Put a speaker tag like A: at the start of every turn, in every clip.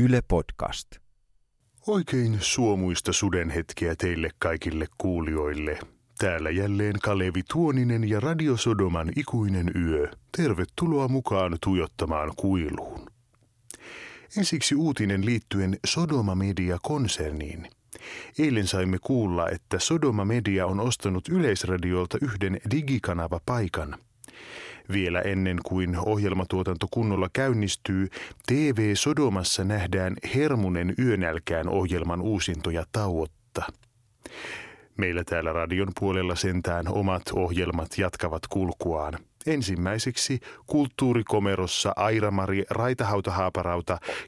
A: Yle Podcast.
B: Oikein suomuista sudenhetkeä teille kaikille kuulijoille. Täällä jälleen Kalevi Tuoninen ja Radio Sodoman ikuinen yö. Tervetuloa mukaan tuijottamaan kuiluun. Ensiksi uutinen liittyen Sodoma Media-konserniin. Eilen saimme kuulla, että Sodoma Media on ostanut Yleisradiolta yhden digikanava-paikan – vielä ennen kuin ohjelmatuotanto kunnolla käynnistyy, TV Sodomassa nähdään Hermunen yönälkään ohjelman uusintoja tauotta. Meillä täällä radion puolella sentään omat ohjelmat jatkavat kulkuaan. Ensimmäiseksi kulttuurikomerossa Aira-Mari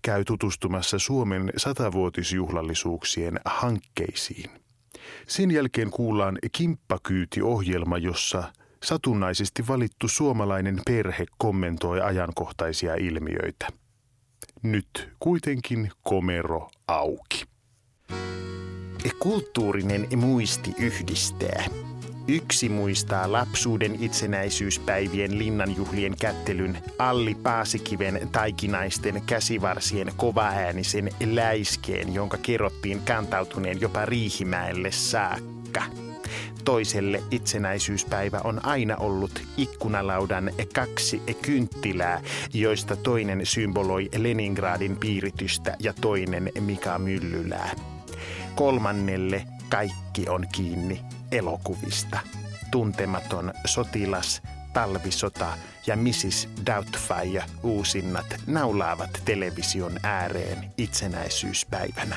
B: käy tutustumassa Suomen satavuotisjuhlallisuuksien hankkeisiin. Sen jälkeen kuullaan Kimppakyyti-ohjelma, jossa satunnaisesti valittu suomalainen perhe kommentoi ajankohtaisia ilmiöitä. Nyt kuitenkin komero auki.
C: Kulttuurinen muisti yhdistää. Yksi muistaa lapsuuden itsenäisyyspäivien linnanjuhlien kättelyn Alli Paasikiven taikinaisten käsivarsien kovaäänisen läiskeen, jonka kerrottiin kantautuneen jopa Riihimäelle saakka. Toiselle itsenäisyyspäivä on aina ollut ikkunalaudan kaksi kynttilää, joista toinen symboloi Leningradin piiritystä ja toinen Mika Myllylää. Kolmannelle kaikki on kiinni elokuvista. Tuntematon sotilas, talvisota ja Mrs. Doubtfire uusinnat naulaavat television ääreen itsenäisyyspäivänä.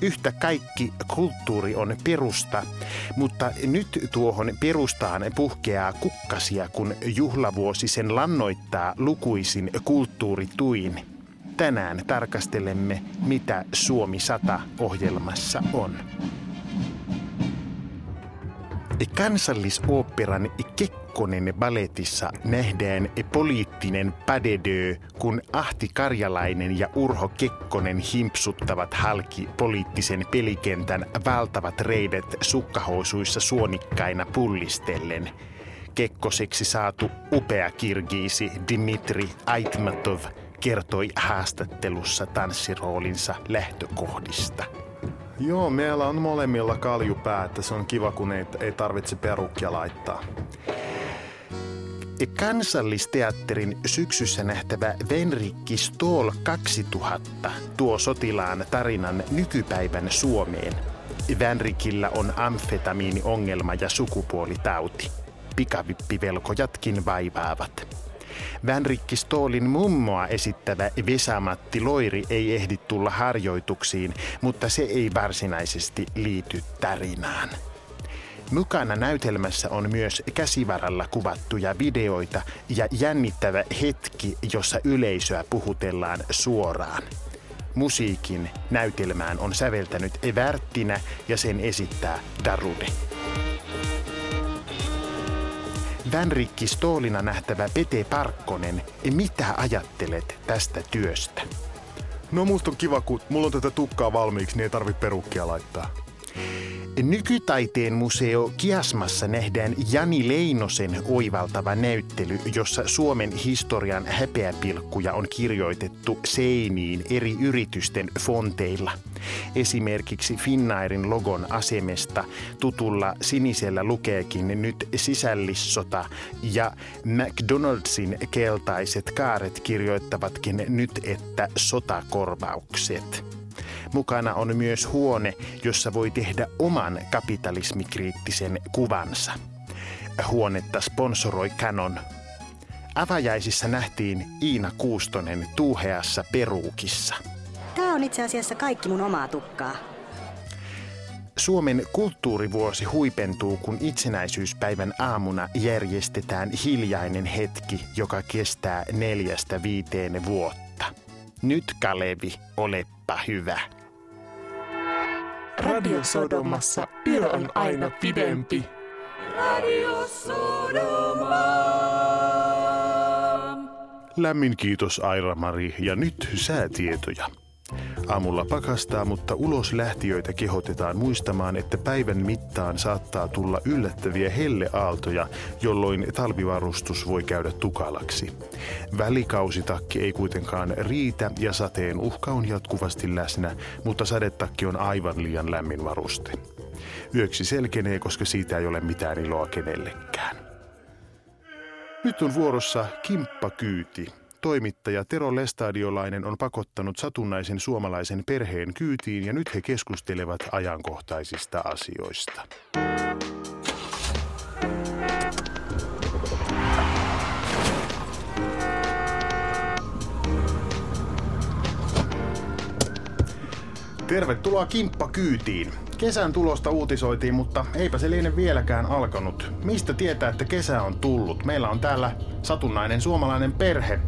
C: Yhtä kaikki kulttuuri on perusta, mutta nyt tuohon perustaan puhkeaa kukkasia, kun juhlavuosi sen lannoittaa lukuisin kulttuurituin. Tänään tarkastelemme, mitä Suomi 100 ohjelmassa on. Kansallisoopperan Kekkonen balletissa nähdään poliittinen padedö, kun Ahti Karjalainen ja Urho Kekkonen himpsuttavat halki poliittisen pelikentän valtavat reidet sukkahousuissa suonikkaina pullistellen. Kekkoseksi saatu upea kirgiisi Dimitri Aitmatov kertoi haastattelussa tanssiroolinsa lähtökohdista.
D: Joo, meillä on molemmilla kaljupää, että se on kiva, kun ei, ei tarvitse perukkia laittaa.
C: Kansallisteatterin syksyssä nähtävä Venrikki Stol 2000 tuo sotilaan tarinan nykypäivän Suomeen. Vänrikillä on amfetamiiniongelma ja sukupuolitauti. Pikavippivelkojatkin vaivaavat. Vänrikki Stoolin mummoa esittävä Vesamatti Loiri ei ehdi tulla harjoituksiin, mutta se ei varsinaisesti liity tarinaan. Mukana näytelmässä on myös käsivaralla kuvattuja videoita ja jännittävä hetki, jossa yleisöä puhutellaan suoraan. Musiikin näytelmään on säveltänyt Everttinä ja sen esittää Darude. Vänrikki Stoolina nähtävä Pete Parkkonen, mitä ajattelet tästä työstä?
D: No musta on kiva, kun mulla on tätä tukkaa valmiiksi, niin ei tarvi perukkia laittaa.
C: Nykytaiteen museo Kiasmassa nähdään Jani Leinosen oivaltava näyttely, jossa Suomen historian häpeäpilkkuja on kirjoitettu seiniin eri yritysten fonteilla. Esimerkiksi Finnairin logon asemesta tutulla sinisellä lukeekin nyt sisällissota ja McDonaldsin keltaiset kaaret kirjoittavatkin nyt, että sotakorvaukset. Mukana on myös huone, jossa voi tehdä oman kapitalismikriittisen kuvansa. Huonetta sponsoroi Canon. Avajaisissa nähtiin Iina Kuustonen tuuheassa peruukissa.
E: Tämä on itse asiassa kaikki mun omaa tukkaa.
C: Suomen kulttuurivuosi huipentuu, kun itsenäisyyspäivän aamuna järjestetään hiljainen hetki, joka kestää neljästä viiteen vuotta. Nyt Kalevi, olepa hyvä.
F: Radio Sodomassa yö on aina pidempi. Radio Sodoma.
B: Lämmin kiitos Aira-Mari ja nyt säätietoja. Aamulla pakastaa, mutta ulos lähtiöitä kehotetaan muistamaan, että päivän mittaan saattaa tulla yllättäviä helleaaltoja, jolloin talvivarustus voi käydä tukalaksi. Välikausitakki ei kuitenkaan riitä ja sateen uhka on jatkuvasti läsnä, mutta sadetakki on aivan liian lämmin varuste. Yöksi selkenee, koska siitä ei ole mitään iloa kenellekään. Nyt on vuorossa kimppakyyti. Toimittaja Tero Lestadiolainen on pakottanut satunnaisen suomalaisen perheen kyytiin ja nyt he keskustelevat ajankohtaisista asioista.
D: Tervetuloa kimppakyytiin. Kesän tulosta uutisoitiin, mutta eipä se liene vieläkään alkanut. Mistä tietää, että kesä on tullut? Meillä on täällä satunnainen suomalainen perhe.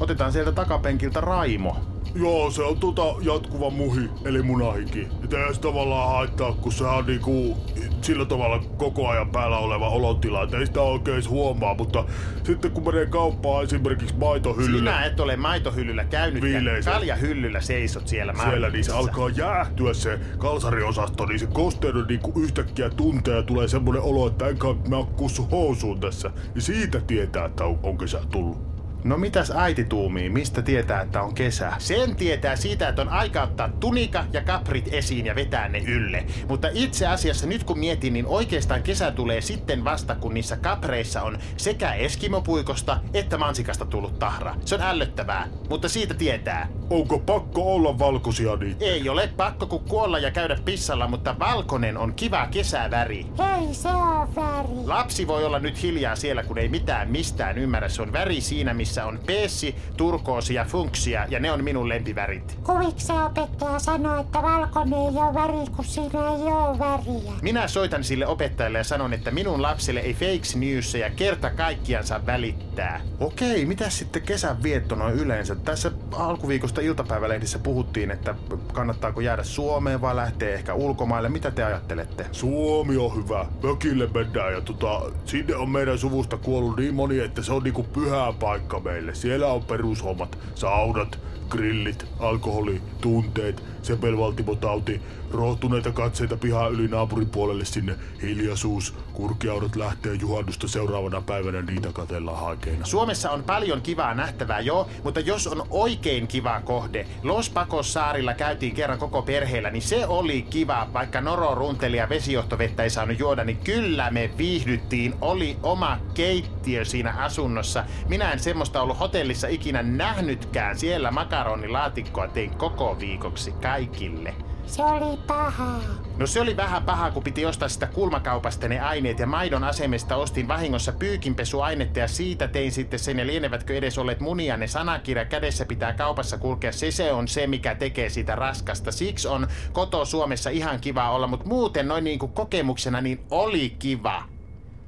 D: Otetaan sieltä takapenkiltä Raimo.
A: Joo, se on tota jatkuva muhi, eli munahiki. Että ei tavallaan haittaa, kun se on niinku sillä tavalla koko ajan päällä oleva olotila, että ei sitä oikein huomaa, mutta sitten kun menee kauppaan esimerkiksi maitohyllyllä...
C: Sinä et ole maitohyllyllä käynyt, kaljahyllyllä seisot siellä
A: Siellä niin se alkaa jäähtyä se kalsariosasto, niin se kosteuden niinku yhtäkkiä tuntee ja tulee semmonen olo, että enkä mä kussu housuun tässä. Niin siitä tietää, että on, on kesä tullut.
D: No mitäs äiti tuumii? Mistä tietää, että on kesä?
C: Sen tietää siitä, että on aika ottaa tunika ja kaprit esiin ja vetää ne ylle. Mutta itse asiassa nyt kun mietin, niin oikeastaan kesä tulee sitten vasta, kun niissä kapreissa on sekä eskimopuikosta että mansikasta tullut tahra. Se on ällöttävää, mutta siitä tietää.
A: Onko pakko olla valkoisia niitä?
C: Ei ole pakko kuin kuolla ja käydä pissalla, mutta valkoinen on kiva kesäväri.
G: Hei, se on väri.
C: Lapsi voi olla nyt hiljaa siellä, kun ei mitään mistään ymmärrä. Se on väri siinä, missä on peessi, turkoosi ja funksia, ja ne on minun lempivärit.
G: Kuvikse opettaja sanoi, että valkoinen ei ole väri, kun siinä ei ole väriä.
C: Minä soitan sille opettajalle ja sanon, että minun lapselle ei fake newsia kerta kaikkiaan saa välittää.
D: Okei, mitä sitten kesän vietto noin yleensä? Tässä alkuviikosta iltapäivälehdissä puhuttiin, että kannattaako jäädä Suomeen vai lähteä ehkä ulkomaille. Mitä te ajattelette?
A: Suomi on hyvä. Mökille mennään ja tota, sinne on meidän suvusta kuollut niin moni, että se on niinku pyhä paikka meille. Siellä on perushommat, saunat, grillit, alkoholi, tunteet, sepelvaltimotauti, rohtuneita katseita pihaa yli naapurin puolelle sinne, hiljaisuus, kurkiaudot lähtee juhannusta seuraavana päivänä niitä katellaan haikeina.
C: Suomessa on paljon kivaa nähtävää, joo, mutta jos on oikein kiva kohde, Los Pacos saarilla käytiin kerran koko perheellä, niin se oli kiva, vaikka Noro runteli ja vesijohtovettä ei saanut juoda, niin kyllä me viihdyttiin. Oli oma keittiö siinä asunnossa. Minä en semmoista ollut hotellissa ikinä nähnytkään. Siellä makaronilaatikkoa tein koko viikoksi kaikille.
G: Se oli pahaa.
C: No se oli vähän paha, kun piti ostaa sitä kulmakaupasta ne aineet ja maidon asemesta ostin vahingossa pyykinpesuainetta ja siitä tein sitten sen ja lienevätkö edes olleet munia ne sanakirja kädessä pitää kaupassa kulkea. Se se on se, mikä tekee siitä raskasta. Siksi on koto Suomessa ihan kiva olla, mutta muuten noin niin kuin kokemuksena niin oli kiva.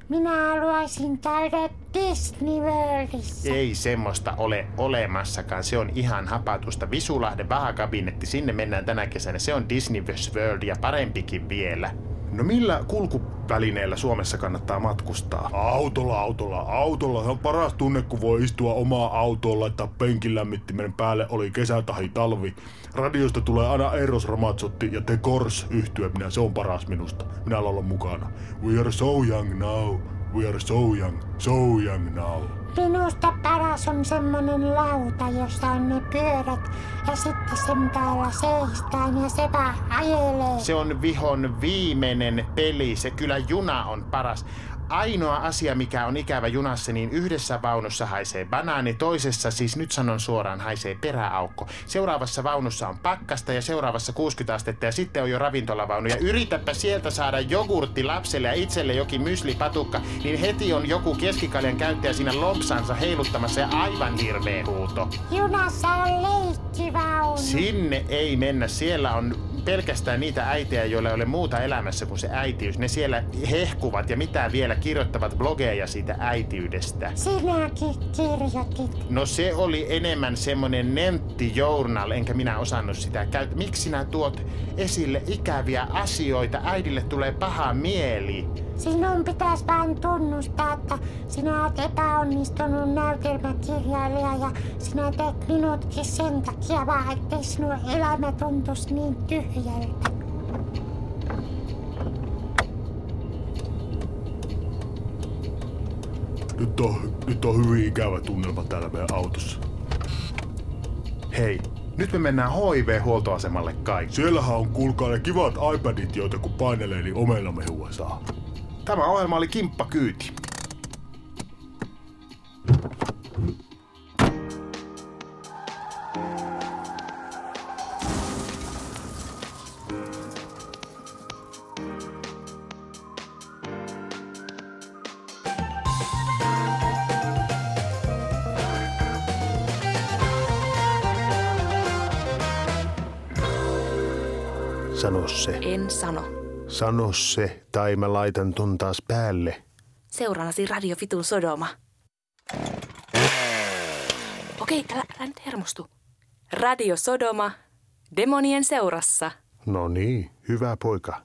G: Minä haluaisin käydä Disney Worldissa.
C: Ei semmoista ole olemassakaan. Se on ihan hapatusta. Visulahden vahakabinetti, sinne mennään tänä kesänä. Se on Disney World ja parempikin vielä.
D: No millä kulkuvälineellä Suomessa kannattaa matkustaa?
A: Autolla, autolla, autolla. Se on paras tunne, kun voi istua omaa autoon, laittaa penkin lämmittimen päälle, oli kesä tai talvi. Radiosta tulee aina Eros Ramazzotti ja The Kors yhtyä minä, se on paras minusta. Minä olla mukana. We are so young now. We are so young, so young now.
G: Minusta paras on semmonen lauta, jossa on ne pyörät. Ja sitten sen päällä seistaan ja se vaan ajelee.
C: Se on vihon viimeinen peli. Se kyllä juna on paras. Ainoa asia, mikä on ikävä junassa, niin yhdessä vaunussa haisee banaani, toisessa, siis nyt sanon suoraan, haisee peräaukko. Seuraavassa vaunussa on pakkasta ja seuraavassa 60 astetta ja sitten on jo ravintolavaunu. Ja yritäpä sieltä saada jogurtti lapselle ja itselle jokin myslipatukka, niin heti on joku keskikaljan käyttäjä siinä lompsansa heiluttamassa ja aivan hirveä huuto.
G: Junassa on leikkivaunu.
C: Sinne ei mennä. Siellä on pelkästään niitä äitejä, joilla ei ole muuta elämässä kuin se äitiys. Ne siellä hehkuvat ja mitä vielä kirjoittavat blogeja siitä äitiydestä.
G: Sinäkin kirjoitit.
C: No se oli enemmän semmonen City Journal, enkä minä osannut sitä käyttää. Miksi sinä tuot esille ikäviä asioita? Äidille tulee paha mieli.
G: Sinun pitäisi vain tunnustaa, että sinä olet epäonnistunut näytelmäkirjailija ja sinä teet minutkin sen takia vaan, ettei sinun elämä tuntuisi niin tyhjältä.
A: Nyt on, nyt on hyvin ikävä tunnelma täällä meidän autossa.
D: Hei, nyt me mennään HIV-huoltoasemalle kaikki.
A: Siellähän on kuulkaa ne kivat iPadit, joita kun painelee, niin omella mehua saa.
D: Tämä ohjelma oli kimppakyyti.
B: Sano se.
F: En sano.
B: Sano se, tai mä laitan ton taas päälle.
F: Seuraanasi Radio Fitun Sodoma. Okei, älä, älä nyt hermostu. Radio Sodoma, demonien seurassa.
B: No niin, hyvä poika.